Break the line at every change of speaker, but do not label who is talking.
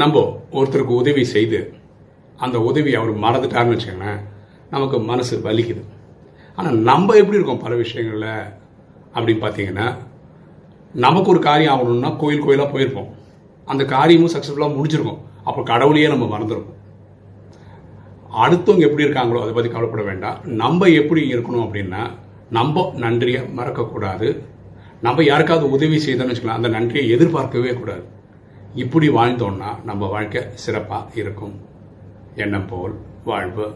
நம்ம ஒருத்தருக்கு உதவி செய்து அந்த உதவி அவர் மறந்துட்டார்னு வச்சுக்கோங்களேன் நமக்கு மனசு வலிக்குது. ஆனால் நம்ம எப்படி இருக்கோம் பல விஷயங்களில் அப்படின்னு பார்த்தீங்கன்னா நமக்கு ஒரு காரியம் ஆகணும்னா கோயில் கோயிலாக போயிருப்போம். அந்த காரியமும் சக்ஸஸ்ஃபுல்லாக முடிஞ்சிருக்கும். அப்போ கடவுளையே நம்ம மறந்துருக்கோம் அடுத்தவங்க எப்படி இருக்காங்களோ அதை பற்றி கவலைப்பட வேண்டாம். நம்ம எப்படி இருக்கணும் அப்படின்னா நம்ம நன்றியை மறக்கக்கூடாது. நம்ம யாருக்காவது உதவி செய்தோம்னு வச்சுக்கலாம் அந்த நன்றியை எதிர்பார்க்கவே கூடாது. இப்படி வாழ்ந்தோன்னா நம்ம வாழ்க்கை சிறப்பாக இருக்கும். எண்ணம் போல் வாழ்வு.